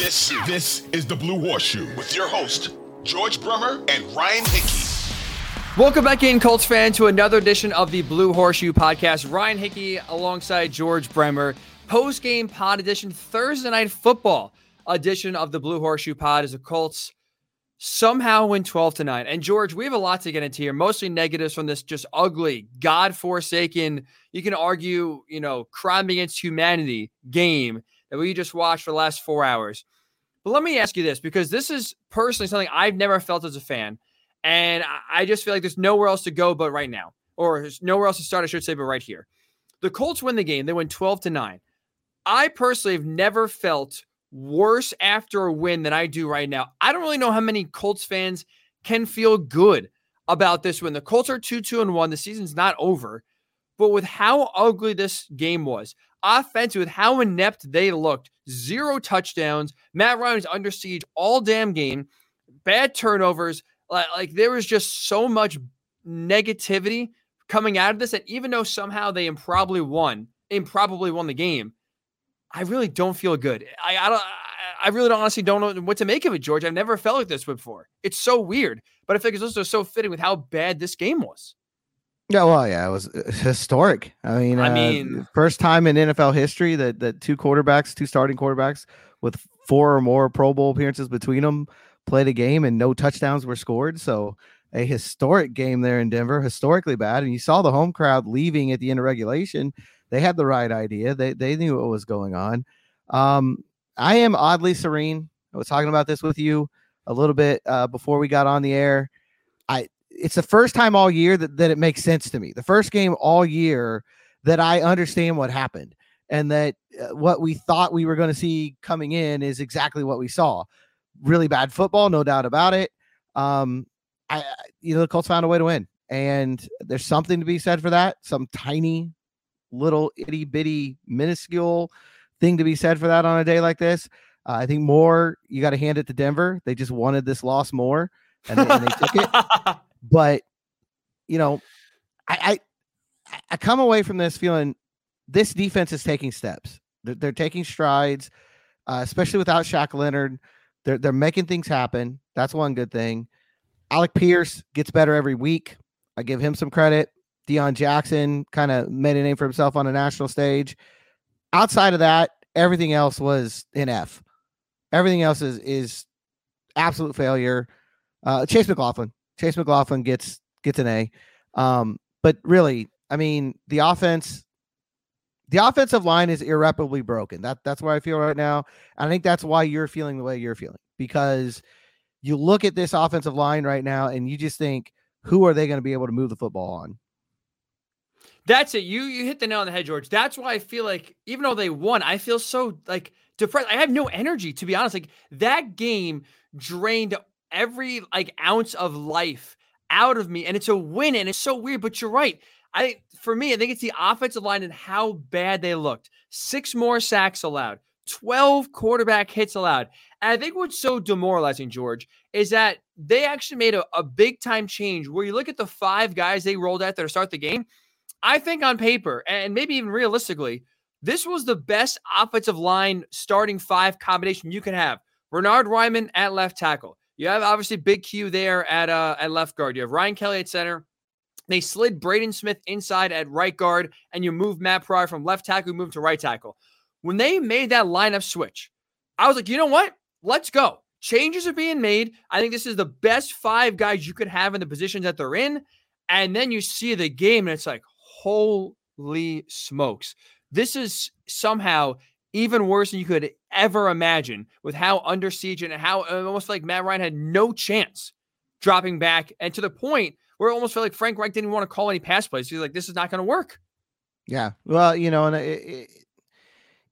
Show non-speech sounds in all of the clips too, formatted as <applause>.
This, this is the Blue Horseshoe with your host, George Bremer and Ryan Hickey. Welcome back in, Colts fan, to another edition of the Blue Horseshoe podcast. Ryan Hickey alongside George Bremer. Post game pod edition, Thursday night football edition of the Blue Horseshoe pod as the Colts somehow win 12 to 9. And George, we have a lot to get into here, mostly negatives from this just ugly, God forsaken, you can argue, you know, crime against humanity game that we just watched for the last four hours. But let me ask you this because this is personally something I've never felt as a fan. And I just feel like there's nowhere else to go but right now, or there's nowhere else to start, I should say, but right here. The Colts win the game. They win 12 to 9. I personally have never felt worse after a win than I do right now. I don't really know how many Colts fans can feel good about this win. The Colts are 2 2 and 1. The season's not over. But with how ugly this game was, offensive, with how inept they looked, zero touchdowns, Matt Ryan was under siege all damn game, bad turnovers. Like, like there was just so much negativity coming out of this that even though somehow they improbably won, improbably won the game, I really don't feel good. I, I don't. I really don't honestly don't know what to make of it, George. I've never felt like this before. It's so weird, but I think it's also so fitting with how bad this game was. Yeah, well, yeah, it was uh, <laughs> historic. I mean, I uh, mean, first time in NFL history that that two quarterbacks, two starting quarterbacks with four or more Pro Bowl appearances between them played a game and no touchdowns were scored. So a historic game there in Denver, historically bad. And you saw the home crowd leaving at the end of regulation they had the right idea. They they knew what was going on. Um, I am oddly serene. I was talking about this with you a little bit uh, before we got on the air. It's the first time all year that, that it makes sense to me. The first game all year that I understand what happened and that uh, what we thought we were going to see coming in is exactly what we saw. Really bad football, no doubt about it. Um, I, you know, the Colts found a way to win, and there's something to be said for that. Some tiny little itty bitty minuscule thing to be said for that on a day like this. Uh, I think more you got to hand it to Denver. They just wanted this loss more, and they, and they took it. <laughs> But you know, I, I I come away from this feeling this defense is taking steps. They're, they're taking strides, uh, especially without Shaq Leonard. They're they're making things happen. That's one good thing. Alec Pierce gets better every week. I give him some credit. Deon Jackson kind of made a name for himself on a national stage. Outside of that, everything else was in F. Everything else is is absolute failure. Uh, Chase McLaughlin, Chase McLaughlin gets gets an A. Um, but really, I mean, the offense, the offensive line is irreparably broken. That that's where I feel right now. I think that's why you're feeling the way you're feeling because you look at this offensive line right now and you just think, who are they going to be able to move the football on? That's it. You you hit the nail on the head, George. That's why I feel like even though they won, I feel so like depressed. I have no energy to be honest. Like that game drained every like ounce of life out of me, and it's a win, and it's so weird. But you're right. I for me, I think it's the offensive line and how bad they looked. Six more sacks allowed, 12 quarterback hits allowed. And I think what's so demoralizing, George, is that they actually made a, a big time change where you look at the five guys they rolled out there to start the game. I think on paper and maybe even realistically, this was the best offensive line starting five combination you can have. Bernard Raimann at left tackle. You have obviously Big Q there at uh, at left guard. You have Ryan Kelly at center. They slid Braden Smith inside at right guard, and you move Matt Pryor from left tackle, move to right tackle. When they made that lineup switch, I was like, you know what? Let's go. Changes are being made. I think this is the best five guys you could have in the positions that they're in. And then you see the game, and it's like, holy smokes. This is somehow even worse than you could ever imagine with how under siege and how uh, almost like Matt Ryan had no chance dropping back. And to the point where it almost felt like Frank Reich didn't want to call any pass plays. He's like, this is not going to work. Yeah. Well, you know, and it, it,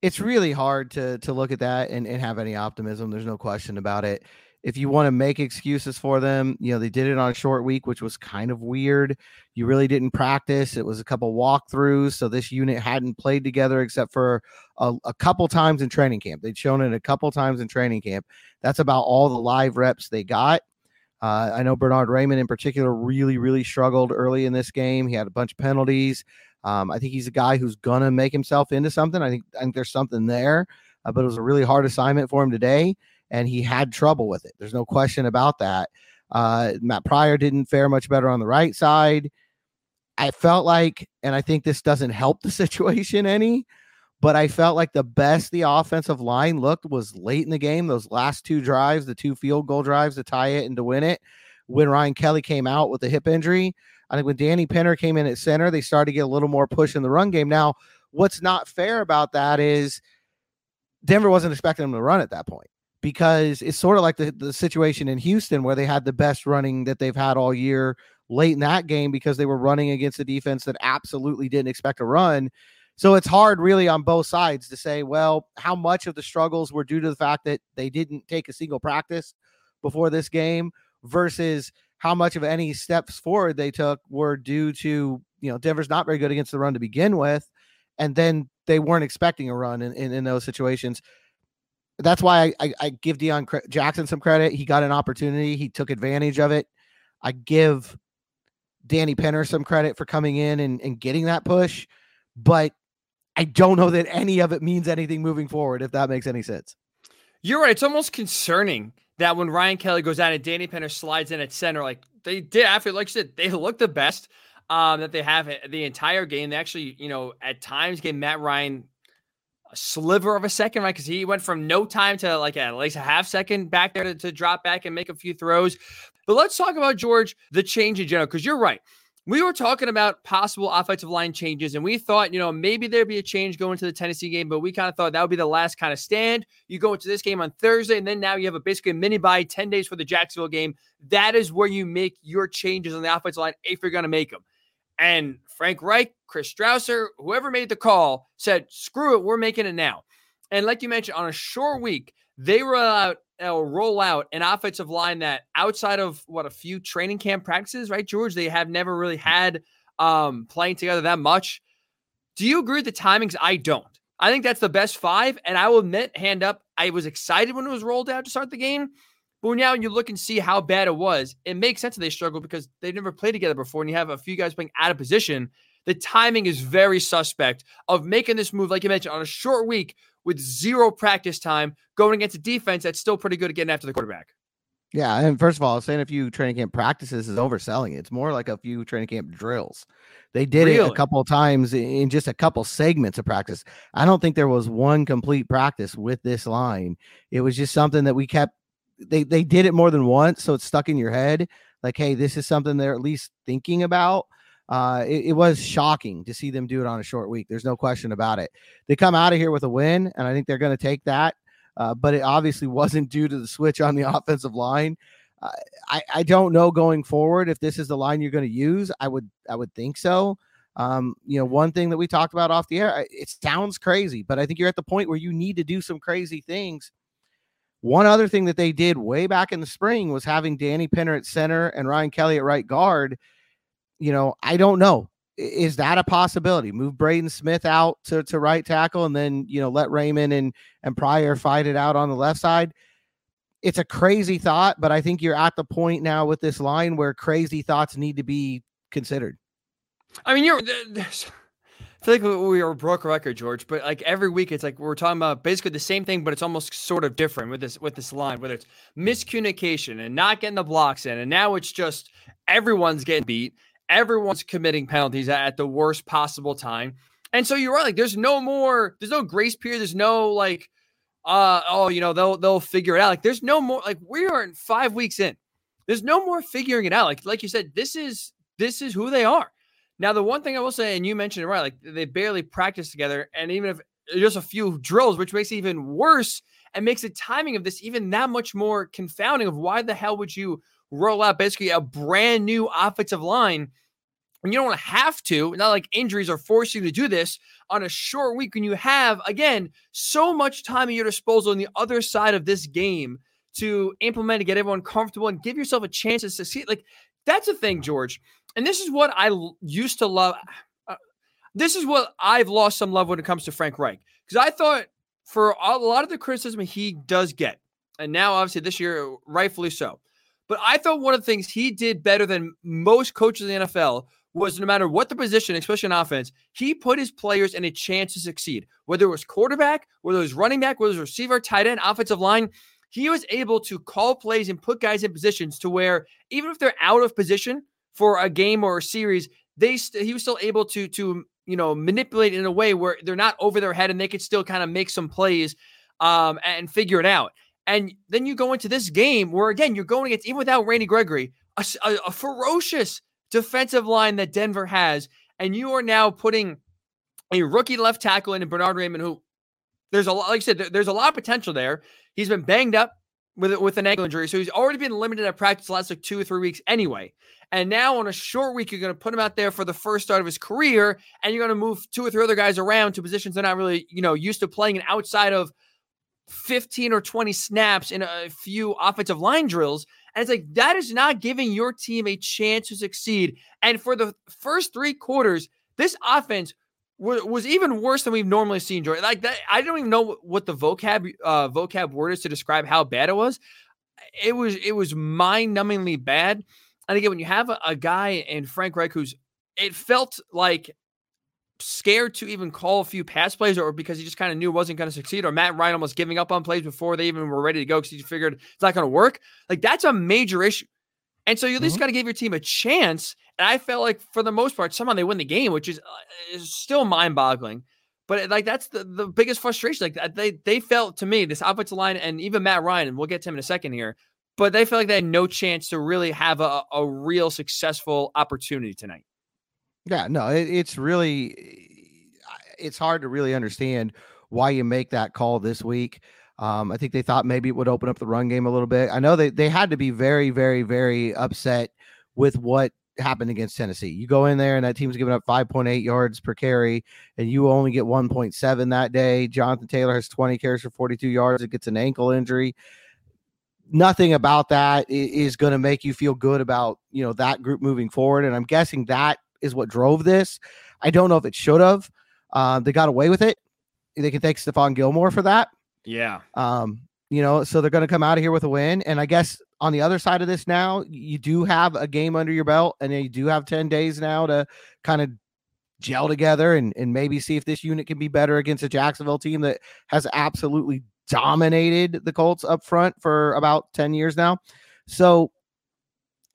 it's really hard to to look at that and, and have any optimism. There's no question about it if you want to make excuses for them, you know, they did it on a short week, which was kind of weird. You really didn't practice. It was a couple walkthroughs. So this unit hadn't played together except for a, a couple times in training camp. They'd shown it a couple times in training camp. That's about all the live reps they got. Uh, I know Bernard Raimann in particular really, really struggled early in this game. He had a bunch of penalties. Um, I think he's a guy who's gonna make himself into something. I think I think there's something there. uh, but it was a really hard assignment for him today, and he had trouble with it. There's no question about that. Uh, Matt Pryor didn't fare much better on the right side. I felt like, and I think this doesn't help the <laughs> situation any, but I felt like the best the offensive line looked was late in the game. Those last two drives, the two field goal drives to tie it and to win it, when Ryan Kelly came out with a hip injury. I think when Danny Pinter came in at center, they started to get a little more push in the run game. Now, what's not fair about that is Denver wasn't expecting them to run at that point because it's sort of like the, the situation in Houston where they had the best running that they've had all year late in that game because they were running against a defense that absolutely didn't expect to run. So it's hard really on both sides to say, well, how much of the struggles were due to the fact that they didn't take a single practice before this game versus how much of any steps forward they took were due to, you know, Denver's not very good against the run to begin with. And then they weren't expecting a run in, in, in those situations. That's why I, I, I give Deon Jackson some credit. He got an opportunity, he took advantage of it. I give Danny Pinter some credit for coming in and, and getting that push, but I don't know that any of it means anything moving forward, if that makes any sense. You're right. It's almost concerning that when Ryan Kelly goes out and Danny Pinter slides in at center, like they did after, like you said, they look the best um, that they have the entire game. They actually, you know, at times gave Matt Ryan a sliver of a second, right? Because he went from no time to like at least a half second back there to, to drop back and make a few throws. But let's talk about George, the change in general, because you're right. We were talking about possible offensive line changes, and we thought, you know, maybe there'd be a change going to the Tennessee game, but we kind of thought that would be the last kind of stand. You go into this game on Thursday, and then now you have a basically mini bye 10 days for the Jacksonville game. That is where you make your changes on the offensive line if you're going to make them. And Frank Reich, Chris Strausser, whoever made the call said, screw it, we're making it now. And like you mentioned, on a short week, they roll out, uh, roll out an offensive line that outside of what a few training camp practices, right, George, they have never really had um, playing together that much. Do you agree with the timings? I don't. I think that's the best five. And I will admit, hand up, I was excited when it was rolled out to start the game. But now you look and see how bad it was, it makes sense that they struggle because they never played together before. And you have a few guys playing out of position. The timing is very suspect of making this move, like you mentioned, on a short week with zero practice time, going against a defense that's still pretty good at getting after the quarterback. Yeah, and first of all, saying a few training camp practices is overselling it. It's more like a few training camp drills. They did really? it a couple of times in just a couple segments of practice. I don't think there was one complete practice with this line. It was just something that we kept they they did it more than once, so it's stuck in your head. Like, hey, this is something they're at least thinking about. Uh, it, it, was shocking to see them do it on a short week. There's no question about it. They come out of here with a win, and I think they're going to take that. Uh, but it obviously <laughs> wasn't due to the switch on the <laughs> offensive line. Uh, I I don't know going forward if this is the line you're going to use. I would I would think so. Um, you know, one thing that we talked about off the air, it sounds crazy, but I think you're at the point where you need to do some crazy things one other thing that they did way back in the spring was having Danny Pinter at center and Ryan Kelly at right guard. You know, I don't know. Is that a possibility? Move Braden Smith out to, to right tackle and then, you know, let Raimann and, and Pryor fight it out on the left side. It's a crazy thought, but I think you're at the point now with this line where crazy thoughts need to be considered. I mean, you're I feel like we a broke record, George. But like every week, it's like we're talking about basically the same thing, but it's almost sort of different with this with this line. Whether it's miscommunication and not getting the blocks in, and now it's just everyone's getting beat, everyone's committing penalties at the worst possible time. And so you're right. Like there's no more. There's no grace period. There's no like, uh, oh, you know they'll they'll figure it out. Like there's no more. Like we are in five weeks in. There's no more figuring it out. Like like you said, this is this is who they are. Now, the one thing I will say, and you mentioned it right, like they barely practice together, and even if just a few drills, which makes it even worse and makes the timing of this even that much more confounding. Of why the hell would you roll out basically a brand new offensive line? when you don't have to, not like injuries are forcing you to do this on a short week when you have, again, so much time at your disposal on the other side of this game to implement and get everyone comfortable and give yourself a chance to succeed. Like, that's the thing, George and this is what I used to love. Uh, this is what I've lost some love when it comes to Frank Reich because I thought for a lot of the criticism he does get, and now obviously this year, rightfully so. But I thought one of the things he did better than most coaches in the NFL was no matter what the position, especially in offense, he put his players in a chance to succeed. Whether it was quarterback, whether it was running back, whether it was receiver, tight end, offensive line, he was able to call plays and put guys in positions to where even if they're out of position for a game or a series, they st- he was still able to to you know manipulate in a way where they're not over their head and they could still kind of make some plays um, and figure it out. And then you go into this game where again you're going against even without Randy Gregory, a, a, a ferocious defensive line that Denver has, and you are now putting a rookie left tackle in Bernard Raimann, who there's a lot, like I said, there's a lot of potential there. He's been banged up with with an ankle injury, so he's already been limited at practice the last like two or three weeks anyway. And now on a short week, you're going to put him out there for the first start of his career, and you're going to move two or three other guys around to positions they're not really, you know, used to playing an outside of 15 or 20 snaps in a few offensive line drills. And it's like that is not giving your team a chance to succeed. And for the first three quarters, this offense was, was even worse than we've normally seen. Jordan, like that, I don't even know what the vocab uh, vocab word is to describe how bad it was. It was it was mind numbingly bad. And again, when you have a, a guy in Frank Reich who's, it felt like scared to even call a few pass plays or because he just kind of knew wasn't going to succeed or Matt Ryan almost giving up on plays before they even were ready to go because he figured it's not going to work. Like that's a major issue. And so you at least mm-hmm. got to give your team a chance. I felt like for the most part, somehow they win the game, which is, uh, is still mind boggling. But like that's the, the biggest frustration. Like they they felt to me this offensive line and even Matt Ryan, and we'll get to him in a second here, but they felt like they had no chance to really have a, a real successful opportunity tonight. Yeah, no, it, it's really it's hard to really understand why you make that call this week. Um, I think they thought maybe it would open up the run game a little bit. I know they they had to be very, very, very upset with what happened against Tennessee. You go in there and that team's giving up 5.8 yards per carry, and you only get 1.7 that day. Jonathan Taylor has 20 carries for 42 yards. It gets an ankle injury nothing about that is going to make you feel good about you know that group moving forward and i'm guessing that is what drove this i don't know if it should have uh, they got away with it they can thank stephon gilmore for that yeah um you know so they're going to come out of here with a win and i guess on the other side of this now you do have a game under your belt and you do have 10 days now to kind of gel together and, and maybe see if this unit can be better against a jacksonville team that has absolutely dominated the Colts up front for about 10 years now. So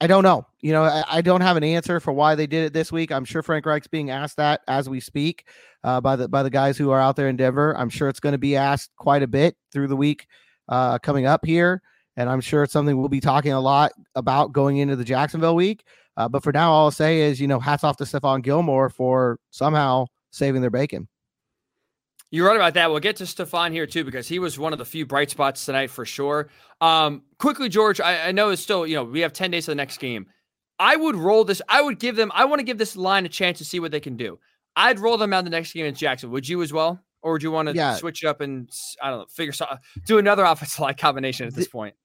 I don't know. You know, I, I, don't have an answer for why they did it this week. I'm sure Frank Reich's being asked that as we speak uh, by the by the guys who are out there in Denver. I'm sure it's going to be asked quite a bit through the week uh, coming up here, and I'm sure it's something we'll be talking a lot about going into the Jacksonville week. Uh, but for now, all I'll say is, you know, hats off to Stephon Gilmore for somehow saving their bacon. You're right about that. We'll get to Stephon here too because he was one of the few bright spots tonight for sure. Um, quickly, George, I, I know it's still you know we have ten days to the next game. I would roll this. I would give them. I want to give this line a chance to see what they can do. I'd roll them out the next game in Jackson. Would you as well, or would you want to yeah. switch up and I don't know, figure something, do another <laughs> offensive line combination at this the, point?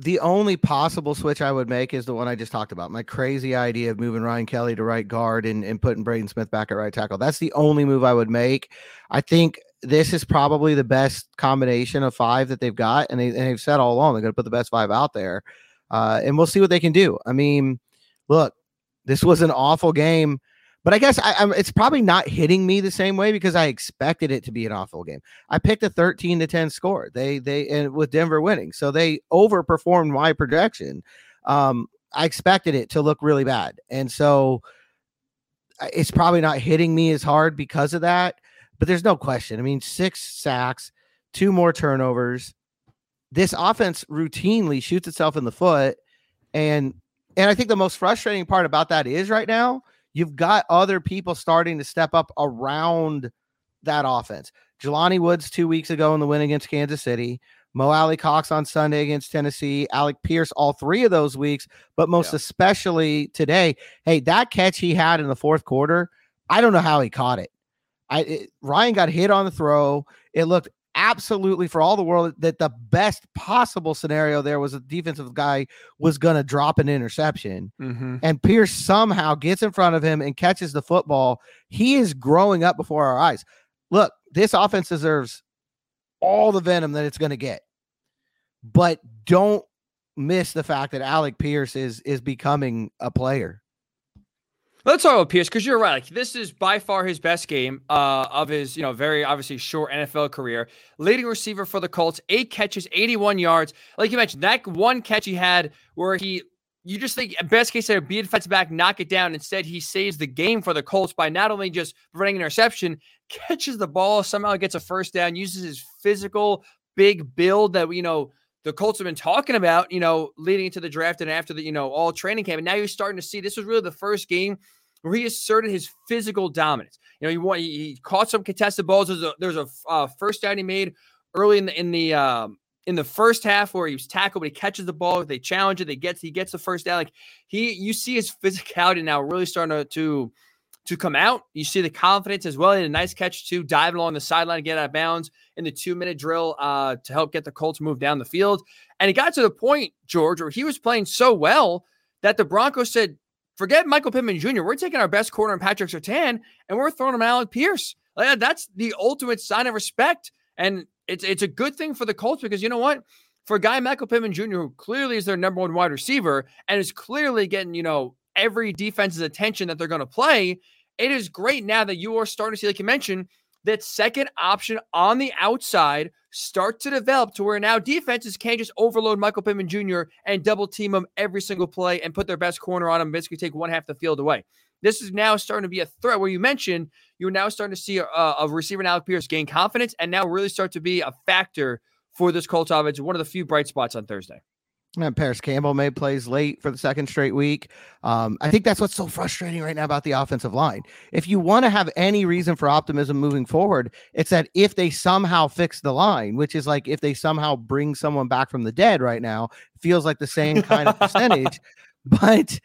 The only possible switch I would make is the one I just talked about. My crazy idea of moving Ryan Kelly to right guard and, and putting Braden Smith back at right tackle. That's the only move I would make. I think this is probably the best combination of five that they've got, and, they, and they've said all along they're going to put the best five out there, uh, and we'll see what they can do. I mean, look, this was an awful game, but I guess I, it's probably not hitting me the same way because I expected it to be an awful game. I picked a 13 to 10 score. They they and with Denver winning, so they overperformed my projection. Um, I expected it to look really bad, and so it's probably not hitting me as hard because of that. But there's no question. I mean, six sacks, two more turnovers. This offense routinely shoots itself in the foot. And and I think the most frustrating part about that is right now, you've got other people starting to step up around that offense. Jelani Woods two weeks ago in the win against Kansas City. Mo Alie-Cox on Sunday against Tennessee, Alec Pierce all three of those weeks, but most yeah. especially today. Hey, that catch he had in the fourth quarter, I don't know how he caught it. I it, Ryan got hit on the throw. It looked absolutely for all the world that the best possible scenario there was a defensive guy was going to drop an interception mm-hmm. and Pierce somehow gets in front of him and catches the football. He is growing up before our eyes. Look, this offense deserves all the venom that it's going to get. But don't miss the fact that Alec Pierce is is becoming a player. Let's talk about Pierce because you're right. Like this is by far his best game uh, of his, you know, very obviously short NFL career. Leading receiver for the Colts, eight catches, 81 yards. Like you mentioned, that one catch he had where he, you just think best case scenario, be defensive back, knock it down. Instead, he saves the game for the Colts by not only just running an interception, catches the ball, somehow gets a first down, uses his physical big build that you know the Colts have been talking about, you know, leading into the draft and after the, you know, all training camp. And now you're starting to see this was really the first game where he asserted his physical dominance. You know, he won, he, caught some contested balls. There's a a uh, first down he made early in the in the um, in the first half where he was tackled, but he catches the ball. They challenge it. They gets he gets the first down. Like he, you see his physicality now really starting to, to to come out. You see the confidence as well. And a nice catch too, diving along the sideline to get out of bounds in the two minute drill uh, to help get the Colts move down the field. And he got to the point, George, where he was playing so well that the Broncos said, forget Michael Pittman Jr. We're taking our best corner in Patrick Surtain and we're throwing him Alec Pierce. Like, that's the ultimate sign of respect. And it's it's a good thing for the Colts because you know what? For a guy Michael Pittman Jr., who clearly is their number one wide receiver and is clearly getting, you know, every defense's attention that they're going to play, it is great now that you are starting to see, like you mentioned, that second option on the outside start to develop to where now defenses can't just overload Michael Pittman Jr. and double team him every single play and put their best corner on him, basically take one half the field away. This is now starting to be a threat where you mentioned you're now starting to see a, a receiver in Alec Pierce gain confidence and now really start to be a factor for this Colts offense. One of the few bright spots on Thursday. And Parris Campbell made plays late for the second straight week. Um, I think that's what's so frustrating right now about the offensive line. If you want to have any reason for optimism moving forward, it's that if they somehow fix the line, which is like if they somehow bring someone back from the dead right now, feels like the same kind of percentage. <laughs> But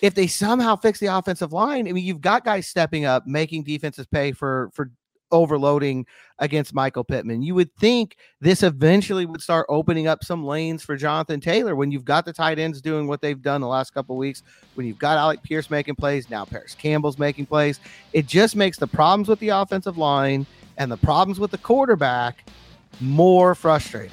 if they somehow fix the offensive line, I mean, you've got guys stepping up, making defenses pay for for overloading against Michael Pittman. You would think this eventually would start opening up some lanes for Jonathan Taylor when you've got the tight ends doing what they've done the last couple weeks, when you've got Alec Pierce making plays, now Parris Campbell's making plays. It just makes the problems with the offensive line and the problems with the quarterback more frustrating.